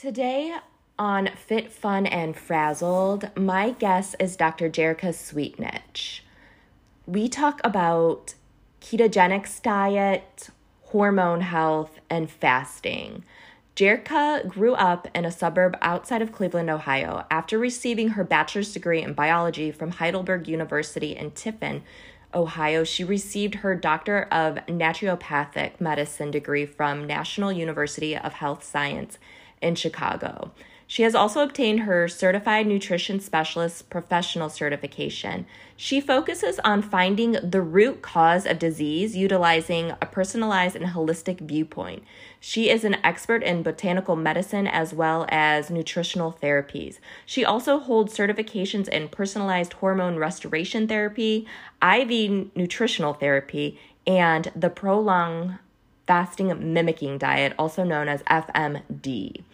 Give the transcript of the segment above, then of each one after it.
Today on Fit, Fun, and Frazzled, my guest is Dr. Jerica Sweetnich. We talk about ketogenics diet, hormone health, and fasting. Jerica grew up in a suburb outside of Cleveland, Ohio. After receiving her bachelor's degree in biology from Heidelberg University in Tiffin, Ohio, she received her Doctor of Naturopathic Medicine degree from National University of Health Science in Chicago. She has also obtained her Certified Nutrition Specialist Professional Certification. She focuses on finding the root cause of disease utilizing a personalized and holistic viewpoint. She is an expert in botanical medicine as well as nutritional therapies. She also holds certifications in personalized hormone restoration therapy, IV nutritional therapy, and the prolonged fasting mimicking diet, also known as FMD.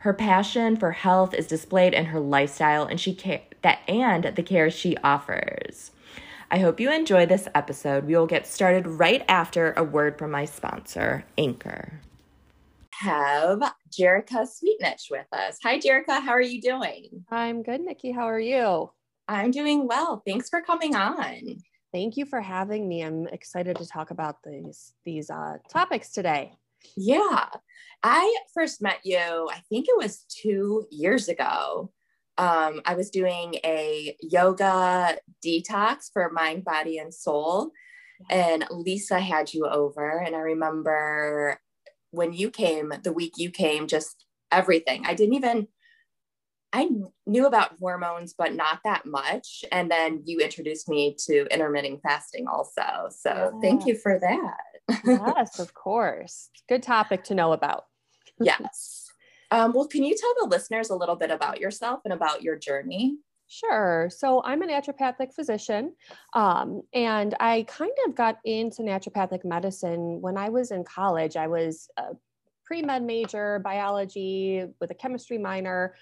Her passion for health is displayed in her lifestyle and she care that and the care she offers. I hope you enjoy this episode. We will get started right after a word from my sponsor, Anchor. Have Jerica Sweetnich with us. Hi, Jerica. How are you doing? I'm good, Nikki. How are you? I'm doing well. Thanks for coming on. Thank you for having me. I'm excited to talk about these these uh, topics today. Yeah. I first met you, I think it was two years ago. Um, I was doing a yoga detox for mind, body, and soul. And Lisa had you over. And I remember when you came, the week you came, just everything. I didn't even, I knew about hormones, but not that much. And then you introduced me to intermittent fasting also. So yeah. thank you for that yes, of course. Good topic to know about. yes. Um, well, can you tell the listeners a little bit about yourself and about your journey? Sure. So I'm a naturopathic physician, um, and I kind of got into naturopathic medicine when I was in college. I was a pre med major, biology with a chemistry minor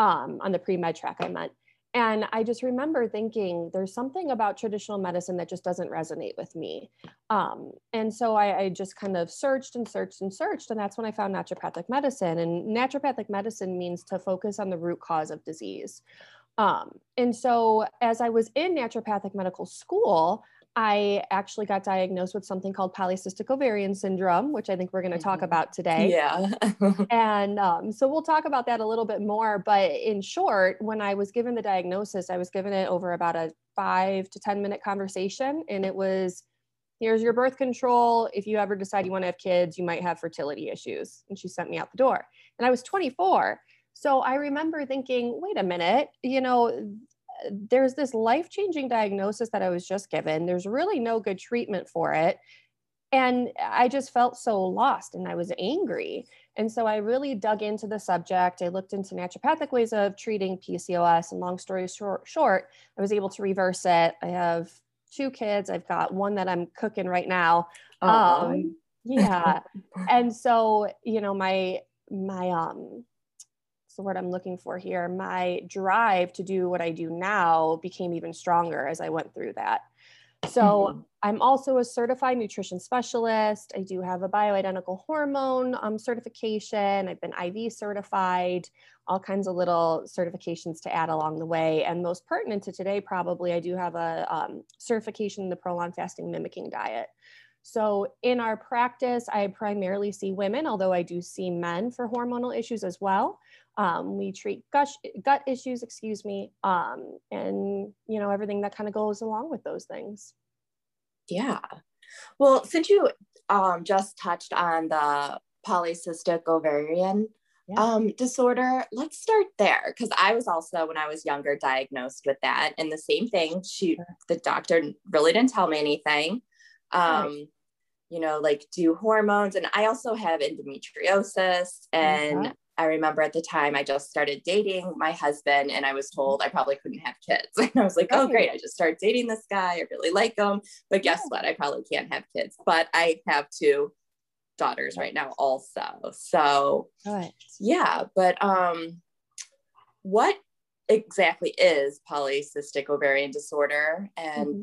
um, on the pre med track, I meant. And I just remember thinking there's something about traditional medicine that just doesn't resonate with me. Um, and so I, I, just kind of searched and searched and searched. And that's when I found naturopathic medicine. And naturopathic medicine means to focus on the root cause of disease. Um, and so as I was in naturopathic medical school, I actually got diagnosed with something called polycystic ovarian syndrome, which I think we're going to talk mm-hmm. about today. Yeah. and um, so we'll talk about that a little bit more. But in short, when I was given the diagnosis, I was given it over about a five to 10 minute conversation. And it was here's your birth control. If you ever decide you want to have kids, you might have fertility issues. And she sent me out the door. And I was 24. So I remember thinking, wait a minute, you know, there's this life changing diagnosis that I was just given. There's really no good treatment for it. And I just felt so lost and I was angry. And so I really dug into the subject. I looked into naturopathic ways of treating PCOS. And long story short, short I was able to reverse it. I have two kids. I've got one that I'm cooking right now. Um, yeah. and so, you know, my, my, um, the word I'm looking for here, my drive to do what I do now became even stronger as I went through that. So mm-hmm. I'm also a certified nutrition specialist. I do have a bioidentical hormone um, certification. I've been IV certified, all kinds of little certifications to add along the way. And most pertinent to today, probably, I do have a um, certification in the prolonged fasting mimicking diet. So in our practice, I primarily see women, although I do see men for hormonal issues as well. Um, we treat gut, gut issues, excuse me, um, and you know everything that kind of goes along with those things. Yeah. Well, since you um, just touched on the polycystic ovarian yeah. um, disorder, let's start there because I was also when I was younger diagnosed with that, and the same thing. She, the doctor, really didn't tell me anything. Um, right you know, like do hormones. And I also have endometriosis. And uh-huh. I remember at the time I just started dating my husband and I was told I probably couldn't have kids. And I was like, oh, great. I just started dating this guy. I really like him. But guess what? I probably can't have kids. But I have two daughters right now also. So Good. yeah, but um what exactly is polycystic ovarian disorder and mm-hmm.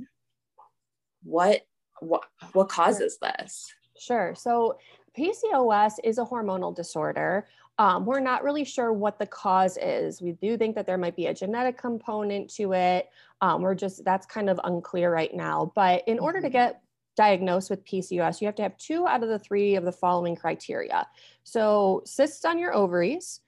what what what causes sure. this? Sure. So PCOS is a hormonal disorder. Um, we're not really sure what the cause is. We do think that there might be a genetic component to it. Um, we're just, that's kind of unclear right now. But in order to mm-hmm. get diagnosed with PCOS, you have to have two out of the three of the following criteria. So, cysts on your ovaries,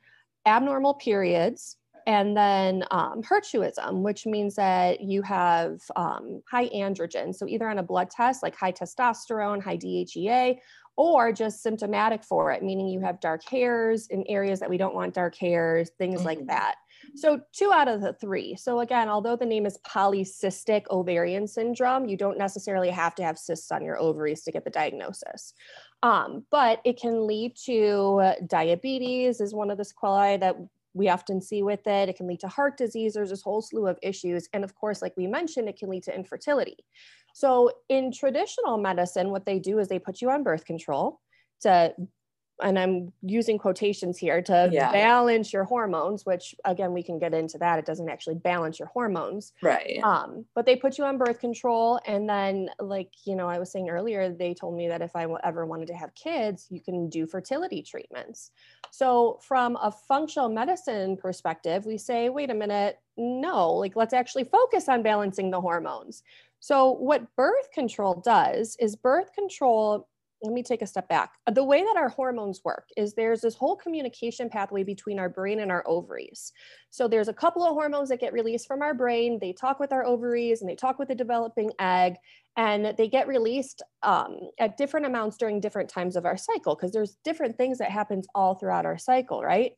abnormal periods, and then um, hirsutism, which means that you have um, high androgen. So, either on a blood test, like high testosterone, high DHEA, or just symptomatic for it, meaning you have dark hairs in areas that we don't want dark hairs, things mm-hmm. like that. So, two out of the three. So, again, although the name is polycystic ovarian syndrome, you don't necessarily have to have cysts on your ovaries to get the diagnosis. Um, but it can lead to diabetes, is one of the sequelae that we often see with it. It can lead to heart disease. There's this whole slew of issues. And of course, like we mentioned, it can lead to infertility. So, in traditional medicine, what they do is they put you on birth control to and I'm using quotations here to yeah. balance your hormones, which again, we can get into that. It doesn't actually balance your hormones. Right. Um, but they put you on birth control. And then, like, you know, I was saying earlier, they told me that if I ever wanted to have kids, you can do fertility treatments. So, from a functional medicine perspective, we say, wait a minute, no, like, let's actually focus on balancing the hormones. So, what birth control does is birth control let me take a step back. Uh, the way that our hormones work is there's this whole communication pathway between our brain and our ovaries. So there's a couple of hormones that get released from our brain. They talk with our ovaries and they talk with the developing egg, and they get released um, at different amounts during different times of our cycle because there's different things that happens all throughout our cycle, right?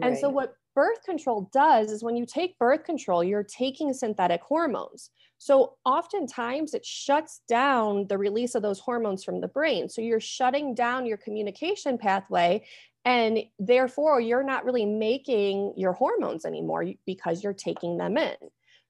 Right? And so what birth control does is when you take birth control, you're taking synthetic hormones. So oftentimes it shuts down the release of those hormones from the brain. So you're shutting down your communication pathway and therefore you're not really making your hormones anymore because you're taking them in.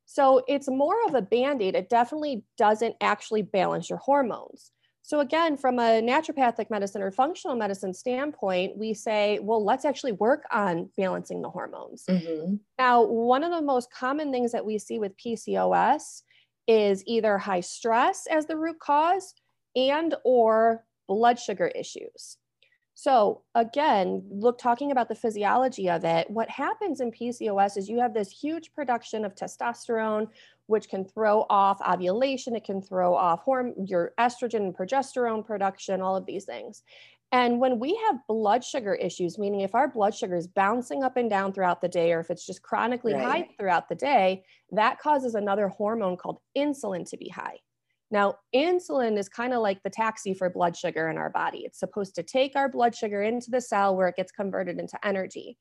So it's more of a band aid. It definitely doesn't actually balance your hormones. So, again, from a naturopathic medicine or functional medicine standpoint, we say, well, let's actually work on balancing the hormones. Mm-hmm. Now, one of the most common things that we see with PCOS is either high stress as the root cause and or blood sugar issues. So again, look talking about the physiology of it, what happens in PCOS is you have this huge production of testosterone which can throw off ovulation, it can throw off horm- your estrogen and progesterone production, all of these things. And when we have blood sugar issues, meaning if our blood sugar is bouncing up and down throughout the day, or if it's just chronically right. high throughout the day, that causes another hormone called insulin to be high. Now, insulin is kind of like the taxi for blood sugar in our body. It's supposed to take our blood sugar into the cell where it gets converted into energy.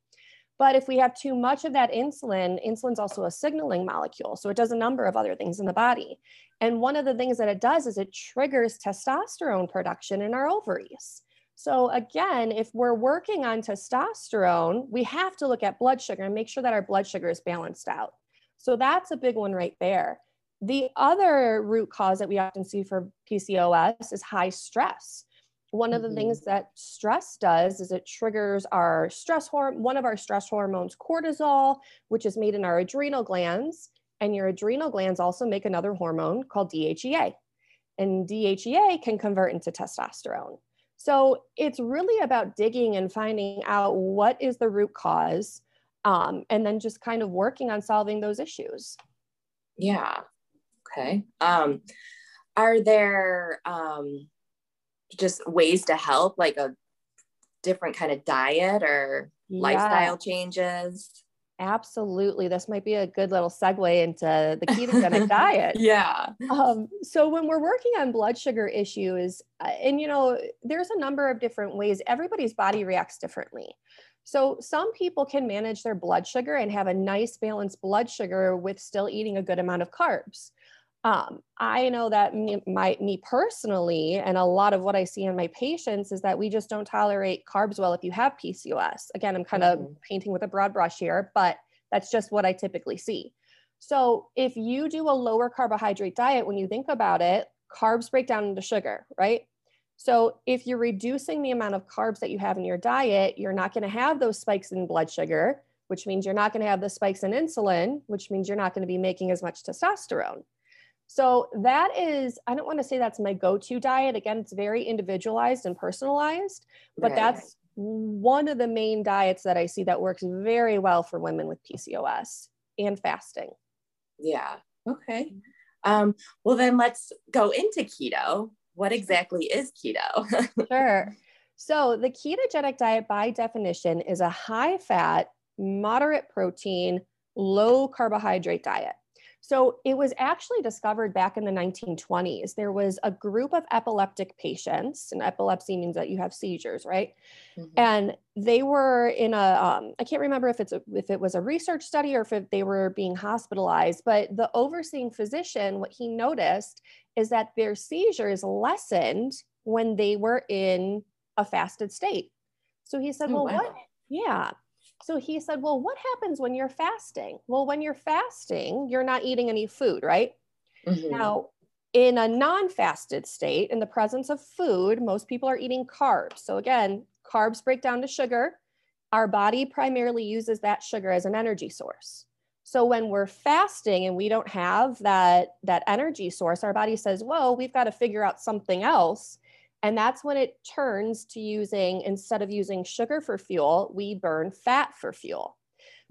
But if we have too much of that insulin, insulin's also a signaling molecule. So it does a number of other things in the body. And one of the things that it does is it triggers testosterone production in our ovaries. So, again, if we're working on testosterone, we have to look at blood sugar and make sure that our blood sugar is balanced out. So, that's a big one right there. The other root cause that we often see for PCOS is high stress. One of the mm-hmm. things that stress does is it triggers our stress hormone, one of our stress hormones, cortisol, which is made in our adrenal glands. And your adrenal glands also make another hormone called DHEA. And DHEA can convert into testosterone. So it's really about digging and finding out what is the root cause um, and then just kind of working on solving those issues. Yeah. Okay. Um, are there um, just ways to help, like a different kind of diet or yeah. lifestyle changes? Absolutely. This might be a good little segue into the ketogenic diet. Yeah. Um, so, when we're working on blood sugar issues, uh, and you know, there's a number of different ways everybody's body reacts differently. So, some people can manage their blood sugar and have a nice balanced blood sugar with still eating a good amount of carbs. Um, I know that me, my, me personally, and a lot of what I see in my patients is that we just don't tolerate carbs well if you have PCOS. Again, I'm kind mm-hmm. of painting with a broad brush here, but that's just what I typically see. So if you do a lower carbohydrate diet, when you think about it, carbs break down into sugar, right? So if you're reducing the amount of carbs that you have in your diet, you're not going to have those spikes in blood sugar, which means you're not going to have the spikes in insulin, which means you're not going to be making as much testosterone. So that is, I don't want to say that's my go-to diet. Again, it's very individualized and personalized, but right. that's one of the main diets that I see that works very well for women with PCOS and fasting. Yeah. Okay. Um, well, then let's go into keto. What exactly is keto? sure. So, the ketogenic diet, by definition, is a high fat, moderate protein, low carbohydrate diet. So it was actually discovered back in the 1920s. There was a group of epileptic patients, and epilepsy means that you have seizures, right? Mm-hmm. And they were in a um, I can't remember if it's a, if it was a research study or if they were being hospitalized, but the overseeing physician, what he noticed is that their seizures lessened when they were in a fasted state. So he said, oh, "Well, wow. what?" Yeah. So he said, Well, what happens when you're fasting? Well, when you're fasting, you're not eating any food, right? Mm-hmm. Now, in a non fasted state, in the presence of food, most people are eating carbs. So, again, carbs break down to sugar. Our body primarily uses that sugar as an energy source. So when we're fasting and we don't have that that energy source, our body says, "Whoa, we've got to figure out something else." And that's when it turns to using, instead of using sugar for fuel, we burn fat for fuel.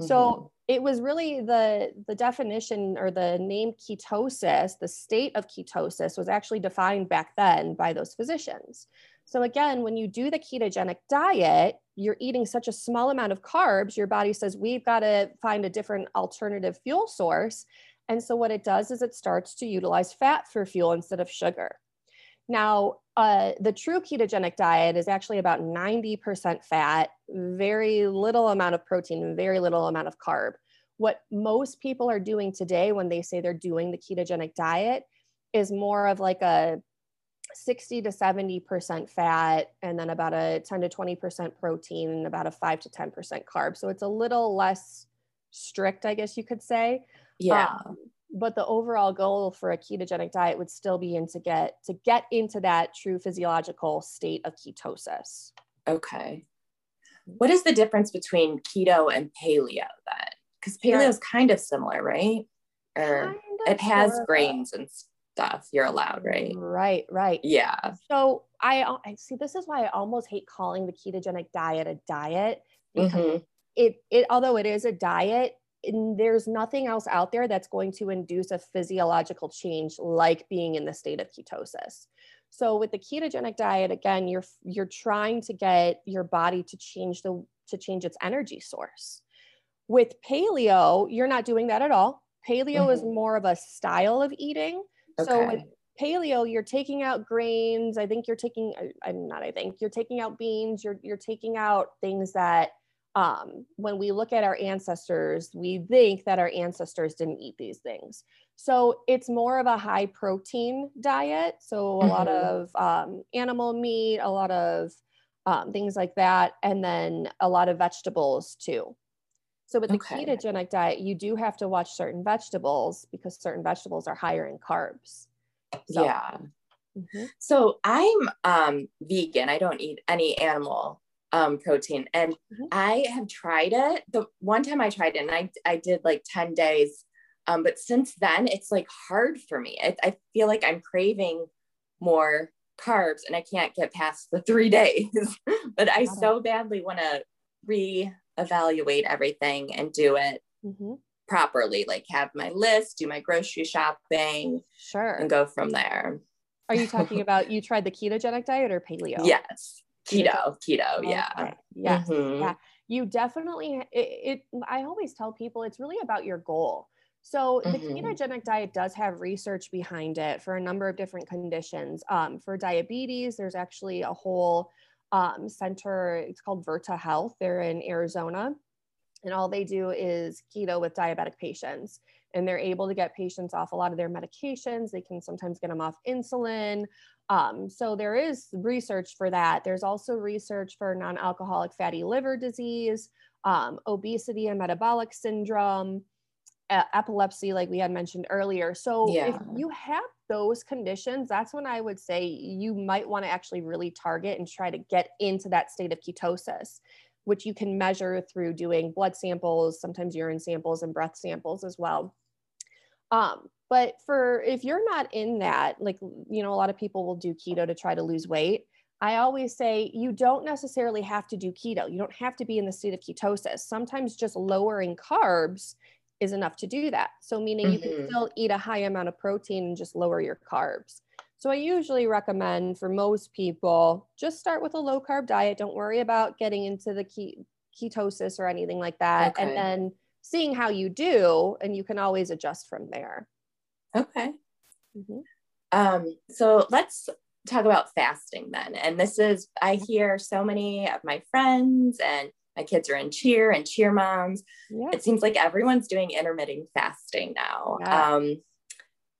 Mm-hmm. So it was really the, the definition or the name ketosis, the state of ketosis was actually defined back then by those physicians. So again, when you do the ketogenic diet, you're eating such a small amount of carbs, your body says, we've got to find a different alternative fuel source. And so what it does is it starts to utilize fat for fuel instead of sugar. Now, uh, the true ketogenic diet is actually about 90% fat, very little amount of protein, very little amount of carb. What most people are doing today when they say they're doing the ketogenic diet is more of like a 60 to 70% fat and then about a 10 to 20% protein and about a 5 to 10% carb. So it's a little less strict, I guess you could say. Yeah. Um, but the overall goal for a ketogenic diet would still be in to get to get into that true physiological state of ketosis. Okay. What is the difference between keto and paleo then? Because paleo is kind of similar right? Or it has of. grains and stuff you're allowed right? Right right. Yeah. So i i see this is why i almost hate calling the ketogenic diet a diet because mm-hmm. it it although it is a diet there's nothing else out there that's going to induce a physiological change like being in the state of ketosis. So with the ketogenic diet again you're you're trying to get your body to change the to change its energy source. With paleo, you're not doing that at all. Paleo mm-hmm. is more of a style of eating. Okay. So with paleo, you're taking out grains. I think you're taking I'm not I think you're taking out beans, you're you're taking out things that um, when we look at our ancestors, we think that our ancestors didn't eat these things. So it's more of a high protein diet. So a mm-hmm. lot of um, animal meat, a lot of um, things like that, and then a lot of vegetables too. So with the okay. ketogenic diet, you do have to watch certain vegetables because certain vegetables are higher in carbs. So, yeah. Mm-hmm. So I'm um, vegan. I don't eat any animal um, protein. And mm-hmm. I have tried it. The one time I tried it, and I I did like ten days. Um, but since then, it's like hard for me. I, I feel like I'm craving more carbs, and I can't get past the three days. but I so badly want to reevaluate everything and do it mm-hmm. properly. Like have my list, do my grocery shopping, sure, and go from there. Are you talking about you tried the ketogenic diet or paleo? Yes keto keto yeah. okay. yeah mm-hmm. yeah. You definitely it, it, i always tell people it's really about your goal. So the mm-hmm. ketogenic diet does have research behind it for a number of different conditions. Um, for diabetes there's actually a whole um, center it's called Virta Health. They're in arizona. And all they do is keto with diabetic patients and they're able to get patients off a lot of their medications. They can sometimes get them off insulin. Um, so there is research for that. There's also research for non-alcoholic fatty liver disease, um, obesity and metabolic syndrome, uh, epilepsy, like we had mentioned earlier. So yeah. if you have those conditions, that's when I would say you might want to actually really target and try to get into that state of ketosis, which you can measure through doing blood samples, sometimes urine samples and breath samples as well. Um, but for if you're not in that, like, you know, a lot of people will do keto to try to lose weight. I always say you don't necessarily have to do keto. You don't have to be in the state of ketosis. Sometimes just lowering carbs is enough to do that. So, meaning mm-hmm. you can mm-hmm. still eat a high amount of protein and just lower your carbs. So, I usually recommend for most people just start with a low carb diet. Don't worry about getting into the ke- ketosis or anything like that. Okay. And then seeing how you do, and you can always adjust from there. Okay. Mm-hmm. Um, so, let's talk about fasting then. And this is, I hear so many of my friends and my kids are in cheer and cheer moms. Yeah. It seems like everyone's doing intermittent fasting now. Yeah. Um,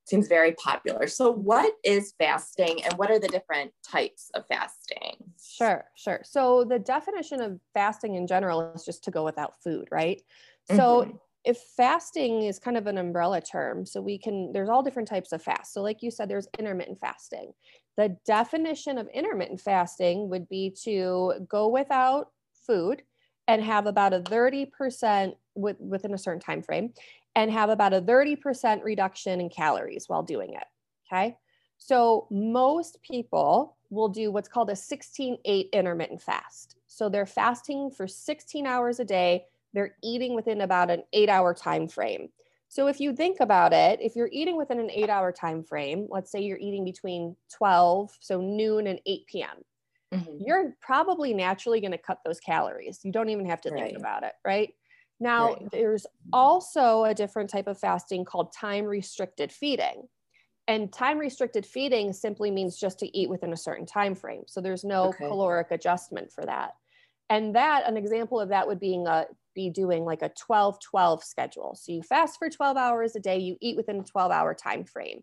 seems very popular. So, what is fasting and what are the different types of fasting? Sure, sure. So, the definition of fasting in general is just to go without food, right? So, mm-hmm. if fasting is kind of an umbrella term, so we can, there's all different types of fast. So, like you said, there's intermittent fasting. The definition of intermittent fasting would be to go without food and have about a 30% with, within a certain time frame and have about a 30% reduction in calories while doing it. Okay. So most people will do what's called a 16 8 intermittent fast. So they're fasting for 16 hours a day. They're eating within about an eight hour time frame. So if you think about it, if you're eating within an eight hour time frame, let's say you're eating between 12, so noon and 8 p.m mm-hmm. you're probably naturally going to cut those calories. You don't even have to right. think about it, right? Now, right. there's also a different type of fasting called time restricted feeding. And time restricted feeding simply means just to eat within a certain time frame. So there's no okay. caloric adjustment for that. And that, an example of that would being a, be doing like a 12 12 schedule. So you fast for 12 hours a day, you eat within a 12 hour time frame.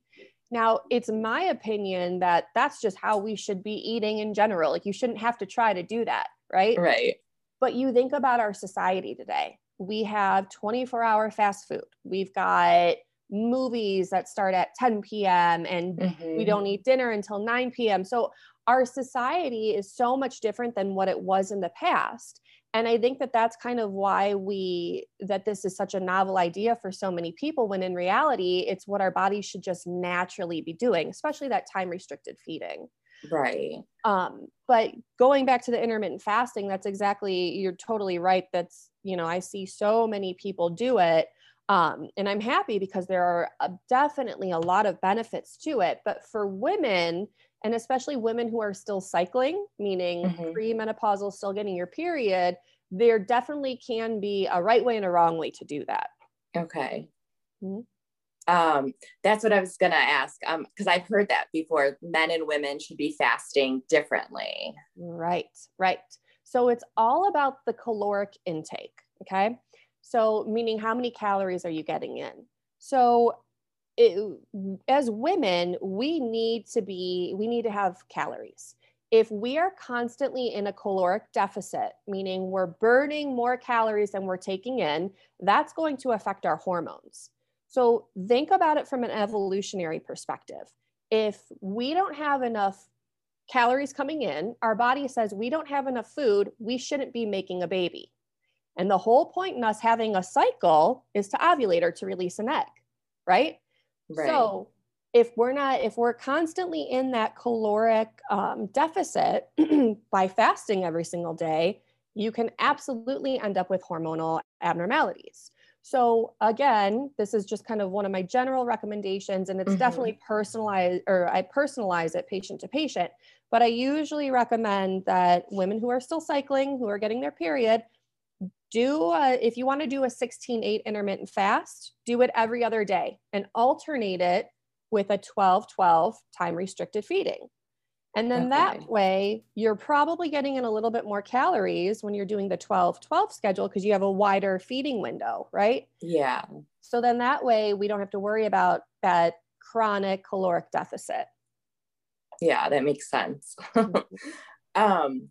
Now, it's my opinion that that's just how we should be eating in general. Like, you shouldn't have to try to do that, right? Right. But you think about our society today. We have 24 hour fast food. We've got movies that start at 10 p.m. and mm-hmm. we don't eat dinner until 9 p.m. So, our society is so much different than what it was in the past and i think that that's kind of why we that this is such a novel idea for so many people when in reality it's what our bodies should just naturally be doing especially that time restricted feeding right um but going back to the intermittent fasting that's exactly you're totally right that's you know i see so many people do it um, and i'm happy because there are a, definitely a lot of benefits to it but for women and especially women who are still cycling, meaning mm-hmm. premenopausal, still getting your period, there definitely can be a right way and a wrong way to do that. Okay. Mm-hmm. Um, that's what I was gonna ask. Um, because I've heard that before. Men and women should be fasting differently. Right, right. So it's all about the caloric intake. Okay. So meaning how many calories are you getting in? So it, as women, we need to be, we need to have calories. If we are constantly in a caloric deficit, meaning we're burning more calories than we're taking in, that's going to affect our hormones. So think about it from an evolutionary perspective. If we don't have enough calories coming in, our body says we don't have enough food, we shouldn't be making a baby. And the whole point in us having a cycle is to ovulate or to release an egg, right? Right. So if we're not, if we're constantly in that caloric um, deficit by fasting every single day, you can absolutely end up with hormonal abnormalities. So again, this is just kind of one of my general recommendations, and it's mm-hmm. definitely personalized, or I personalize it patient to patient. But I usually recommend that women who are still cycling, who are getting their period, do a, if you want to do a 16 8 intermittent fast do it every other day and alternate it with a 12 12 time restricted feeding And then okay. that way, you're probably getting in a little bit more calories when you're doing the 12 12 schedule because you have a wider feeding window, right? Yeah. So then that way, we don't have to worry about that chronic caloric deficit. Yeah, that makes sense. Mm-hmm. um,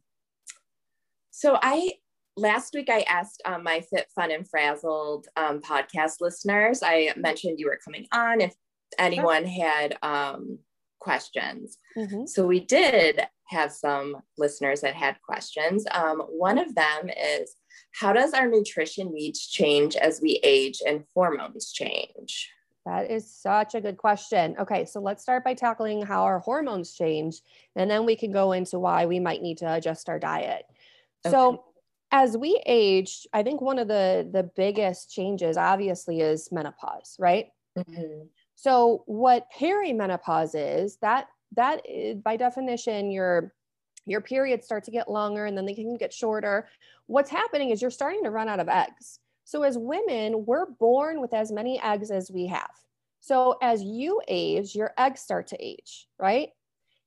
so I last week I asked um, my Fit Fun and Frazzled um, podcast listeners. I mentioned you were coming on if anyone had um, questions. Mm-hmm. So we did have some listeners that had questions. Um, one of them is how does our nutrition needs change as we age and hormones change? That is such a good question. Okay, so let's start by tackling how our hormones change, and then we can go into why we might need to adjust our diet. Okay. So, as we age, I think one of the the biggest changes, obviously, is menopause, right? Mm-hmm. So what perimenopause is, that that is, by definition, your your periods start to get longer and then they can get shorter. What's happening is you're starting to run out of eggs. So as women, we're born with as many eggs as we have. So as you age, your eggs start to age, right?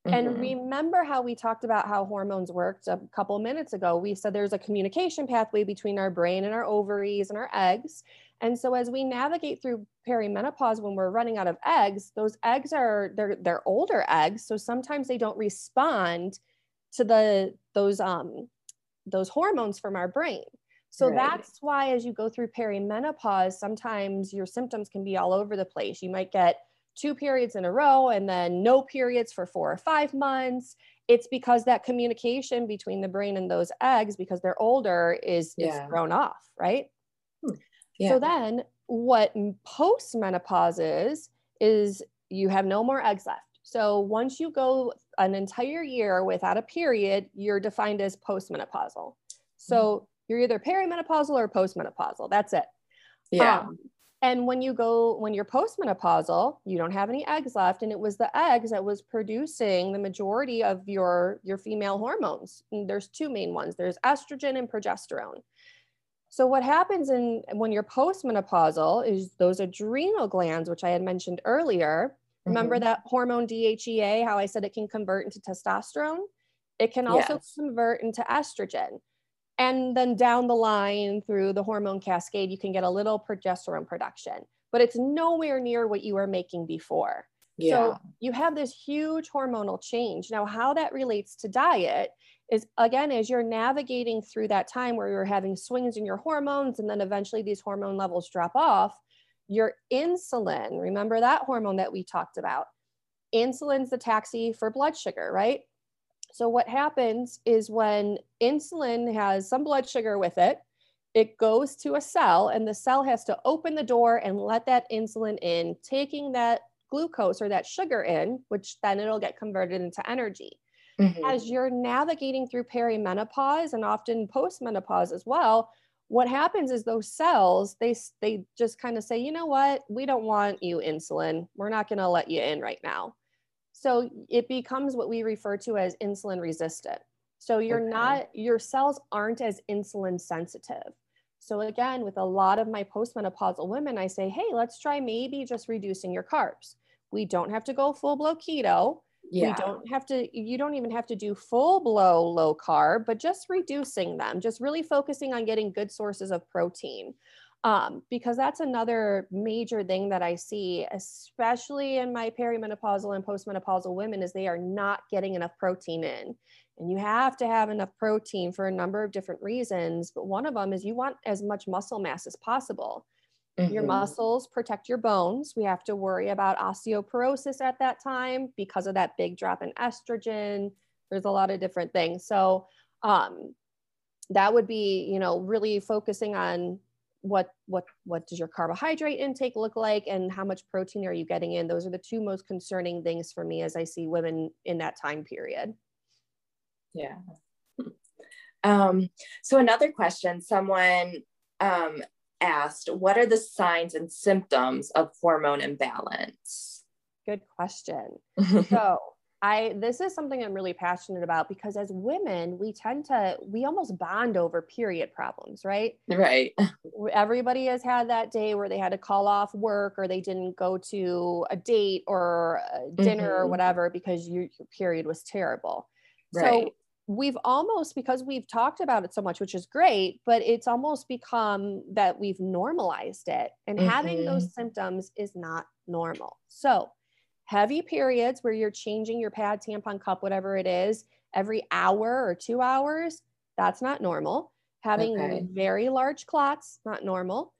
Mm-hmm. And remember how we talked about how hormones worked a couple minutes ago. We said there's a communication pathway between our brain and our ovaries and our eggs. And so as we navigate through perimenopause when we're running out of eggs, those eggs are they're they're older eggs, so sometimes they don't respond to the those um those hormones from our brain. So right. that's why as you go through perimenopause, sometimes your symptoms can be all over the place. You might get two periods in a row and then no periods for 4 or 5 months. It's because that communication between the brain and those eggs because they're older is yeah. it's thrown off, right? Yeah. So then what post menopause is, is you have no more eggs left. So once you go an entire year without a period, you're defined as postmenopausal. So mm-hmm. you're either perimenopausal or postmenopausal. That's it. Yeah. Um, and when you go, when you're postmenopausal, you don't have any eggs left. And it was the eggs that was producing the majority of your, your female hormones. And there's two main ones. There's estrogen and progesterone. So what happens in when you're postmenopausal is those adrenal glands, which I had mentioned earlier. Mm-hmm. Remember that hormone DHEA, how I said it can convert into testosterone? It can also yes. convert into estrogen. And then down the line through the hormone cascade, you can get a little progesterone production, but it's nowhere near what you were making before. Yeah. So you have this huge hormonal change. Now, how that relates to diet is again as you're navigating through that time where you're having swings in your hormones and then eventually these hormone levels drop off your insulin remember that hormone that we talked about? Insulin's the taxi for blood sugar right? So what happens is when insulin has some blood sugar with it it goes to a cell and the cell has to open the door and let that insulin in taking that glucose or that sugar in which then it'll get converted into energy mm-hmm. as you're navigating through perimenopause and often postmenopause as well what happens is those cells they they just kind of say you know what? We don't want you insulin. We're not going to let you in right now. So it becomes what we refer to as insulin resistant. So you're okay. not your cells aren't as insulin sensitive. So again with a lot of my postmenopausal women i say hey let's try maybe just reducing your carbs. We don't have to go full blow keto yeah. We don't have to, you don't even have to do full blow low carb, but just reducing them, just really focusing on getting good sources of protein. Um, because that's another major thing that I see, especially in my perimenopausal and postmenopausal women, is they are not getting enough protein in. And you have to have enough protein for a number of different reasons. But one of them is you want as much muscle mass as possible. Mm-hmm. Your muscles protect your bones. We have to worry about osteoporosis at that time because of that big drop in estrogen. There's a lot of different things. So, um, that would be, you know, really focusing on what what what does your carbohydrate intake look like and how much protein are you getting in those are the two most concerning things for me as i see women in that time period yeah um, so another question someone um, asked, what are the signs and symptoms of hormone imbalance? Good question. so, I this is something I'm really passionate about because as women, we tend to we almost bond over period problems, right? Right. Everybody has had that day where they had to call off work or they didn't go to a date or a dinner mm-hmm. or whatever because your, your period was terrible. Right. So we've almost because we've talked about it so much which is great but it's almost become that we've normalized it and mm-hmm. having those mm-hmm. symptoms is not normal so heavy periods where you're changing your pad tampon cup whatever it is every hour or two hours that's not normal having okay. very large clots not normal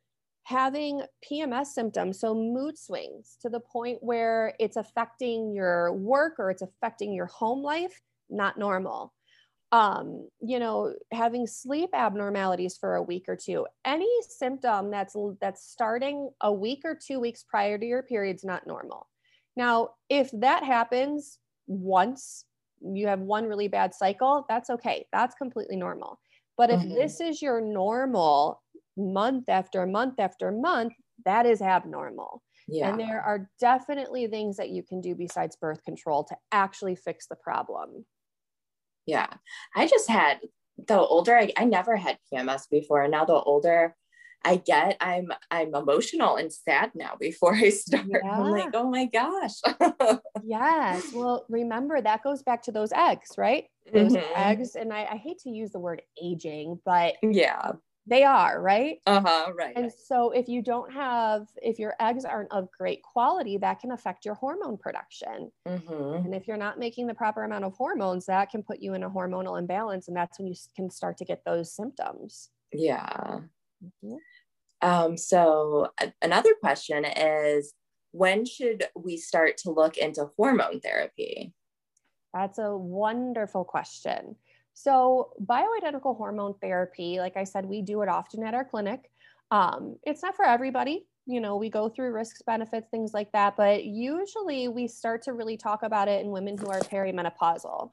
having pms symptoms so mood swings to the point where it's affecting your work or it's affecting your home life not normal um you know having sleep abnormalities for a week or two any symptom that's that's starting a week or two weeks prior to your period's not normal now if that happens once you have one really bad cycle that's okay that's completely normal but if mm-hmm. this is your normal month after month after month that is abnormal yeah. and there are definitely things that you can do besides birth control to actually fix the problem yeah. I just had the older I, I never had PMS before. Now the older I get, I'm I'm emotional and sad now before I start. Yeah. I'm like, oh my gosh. yes. Well, remember that goes back to those eggs, right? Those mm-hmm. eggs. And I, I hate to use the word aging, but yeah, they are right? Uh-huh right and so if you don't have if your eggs aren't of great quality that can affect your hormone production. Mm-hmm. and if you're not making the proper amount of hormones that can put you in a hormonal imbalance and that's when you can start to get those symptoms. Yeah. Mm-hmm. um so another question is when should we start to look into hormone therapy? That's a wonderful question so, bioidentical hormone therapy, like I said, we do it often at our clinic. Um, it's not for everybody. You know, we go through risks, benefits, things like that, but usually we start to really talk about it in women who are perimenopausal.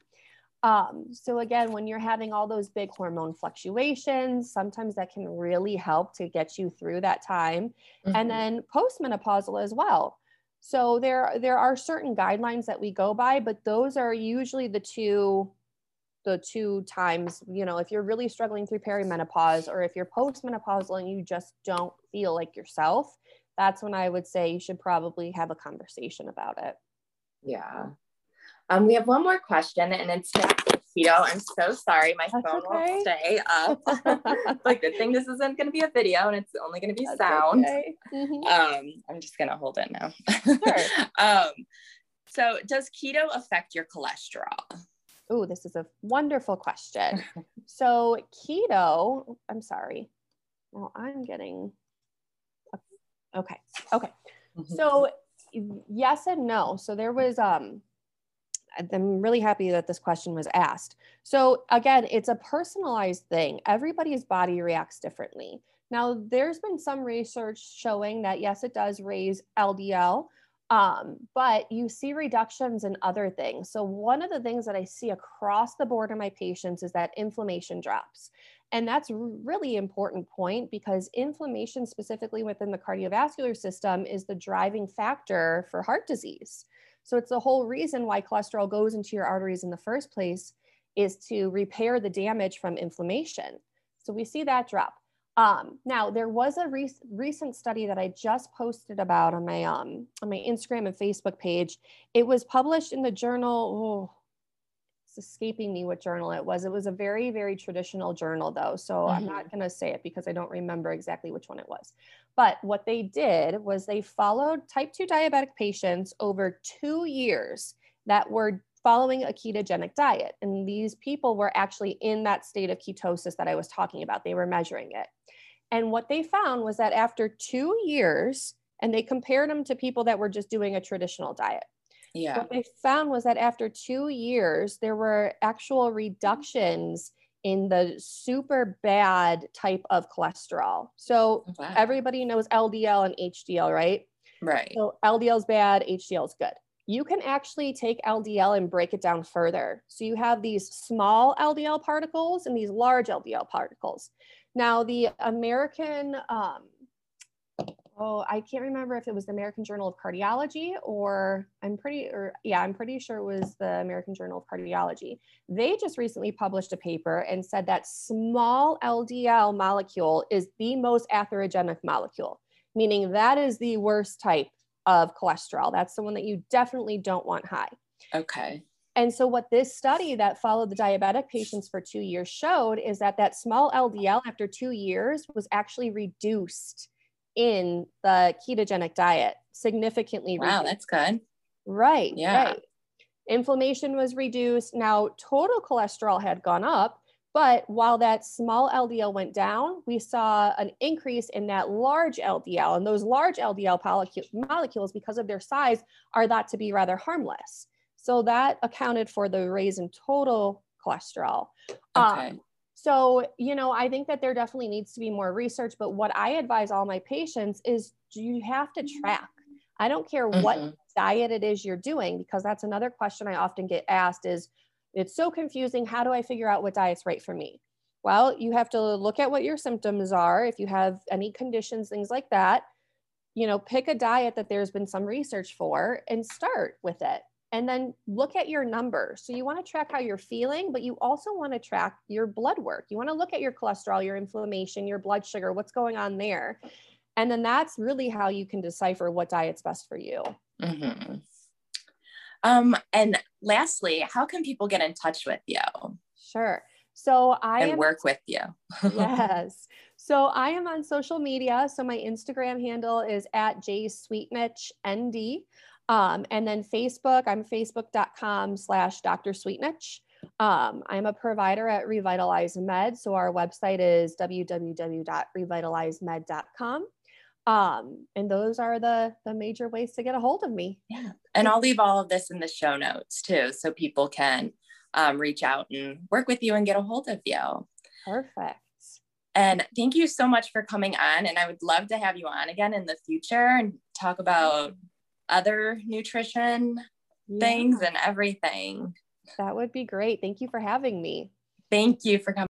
Um, so, again, when you're having all those big hormone fluctuations, sometimes that can really help to get you through that time. Mm-hmm. And then postmenopausal as well. So there there are certain guidelines that we go by, but those are usually the two the two times, you know, if you're really struggling through perimenopause or if you're postmenopausal and you just don't feel like yourself, that's when I would say you should probably have a conversation about it. Yeah. Um, we have one more question and it's keto. I'm so sorry. My that's phone okay. won't stay up. like good thing this isn't going to be a video and it's only going to be that's sound. Okay. Mm-hmm. Um, I'm just going to hold it now. Sure. um, so does keto affect your cholesterol? Oh, this is a wonderful question. so, keto, I'm sorry. Well, I'm getting okay. Okay. Mm-hmm. So, yes and no. So, there was, um, I'm really happy that this question was asked. So, again, it's a personalized thing. Everybody's body reacts differently. Now, there's been some research showing that yes, it does raise LDL, um, but you see reductions in other things. So, one of the things that I see across the board in my patients is that inflammation drops. And that's really important point because inflammation specifically within the cardiovascular system is the driving factor for heart disease. So it's the whole reason why cholesterol goes into your arteries in the first place is to repair the damage from inflammation. So we see that drop. Um, now there was a re- recent study that I just posted about on my um on my Instagram and Facebook page. It was published in the journal. Oh, it's escaping me what journal it was. It was a very very traditional journal though, so mm-hmm. I'm not going to say it because I don't remember exactly which one it was. But what they did was they followed type two diabetic patients over two years that were following a ketogenic diet. And these people were actually in that state of ketosis that I was talking about. They were measuring it. And what they found was that after two years, and they compared them to people that were just doing a traditional diet. Yeah. What they found was that after two years, there were actual reductions in the super bad type of cholesterol. So wow. everybody knows LDL and HDL, right? Right. So LDL is bad, HDL is good you can actually take LDL and break it down further. So you have these small LDL particles and these large LDL particles. Now, the American, um, oh, I can't remember if it was the American Journal of Cardiology or I'm pretty, or yeah, I'm pretty sure it was the American Journal of Cardiology. They just recently published a paper and said that small LDL molecule is the most atherogenic molecule, meaning that is the worst type of cholesterol. That's the one that you definitely don't want high. Okay. And so, what this study that followed the diabetic patients for two years showed is that that small LDL after two years was actually reduced in the ketogenic diet significantly. Wow, reduced. that's good. Right. Yeah. Right. Inflammation was reduced. Now, total cholesterol had gone up, but while that small LDL went down, we saw an increase in that large LDL. And those large LDL molecules, because of their size, are thought to be rather harmless. So that accounted for the raise in total cholesterol. Okay. Um, so, you know, I think that there definitely needs to be more research, but what I advise all my patients is you have to track. I don't care mm-hmm. what diet it is you're doing because that's another question I often get asked is it's so confusing. How do I figure out what diet's right for me? Well, you have to look at what your symptoms are. If you have any conditions, things like that, you know, pick a diet that there's been some research for and start with it and then look at your numbers. So you want to track how you're feeling, but you also want to track your blood work. You want to look at your cholesterol, your inflammation, your blood sugar, what's going on there. And then that's really how you can decipher what diet's best for you. Mm-hmm. Um, and lastly, how can people get in touch with you? Sure. So I and am, work with you. yes. So I am on social media. So my Instagram handle is at jsweetnitchnd. Um, and then Facebook, I'm facebook.com slash Dr. Sweetnitch. Um, I'm a provider at Revitalize Med. So our website is www.revitalizemed.com. Um, and those are the, the major ways to get a hold of me. Yeah. And I'll leave all of this in the show notes too, so people can um, reach out and work with you and get a hold of you. Perfect. And thank you so much for coming on. And I would love to have you on again in the future and talk about other nutrition yeah. things and everything. That would be great. Thank you for having me. Thank you for coming.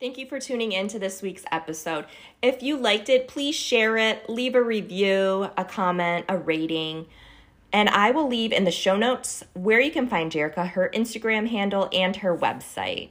Thank you for tuning in to this week's episode. If you liked it, please share it, leave a review, a comment, a rating. And I will leave in the show notes where you can find Jerica, her Instagram handle, and her website.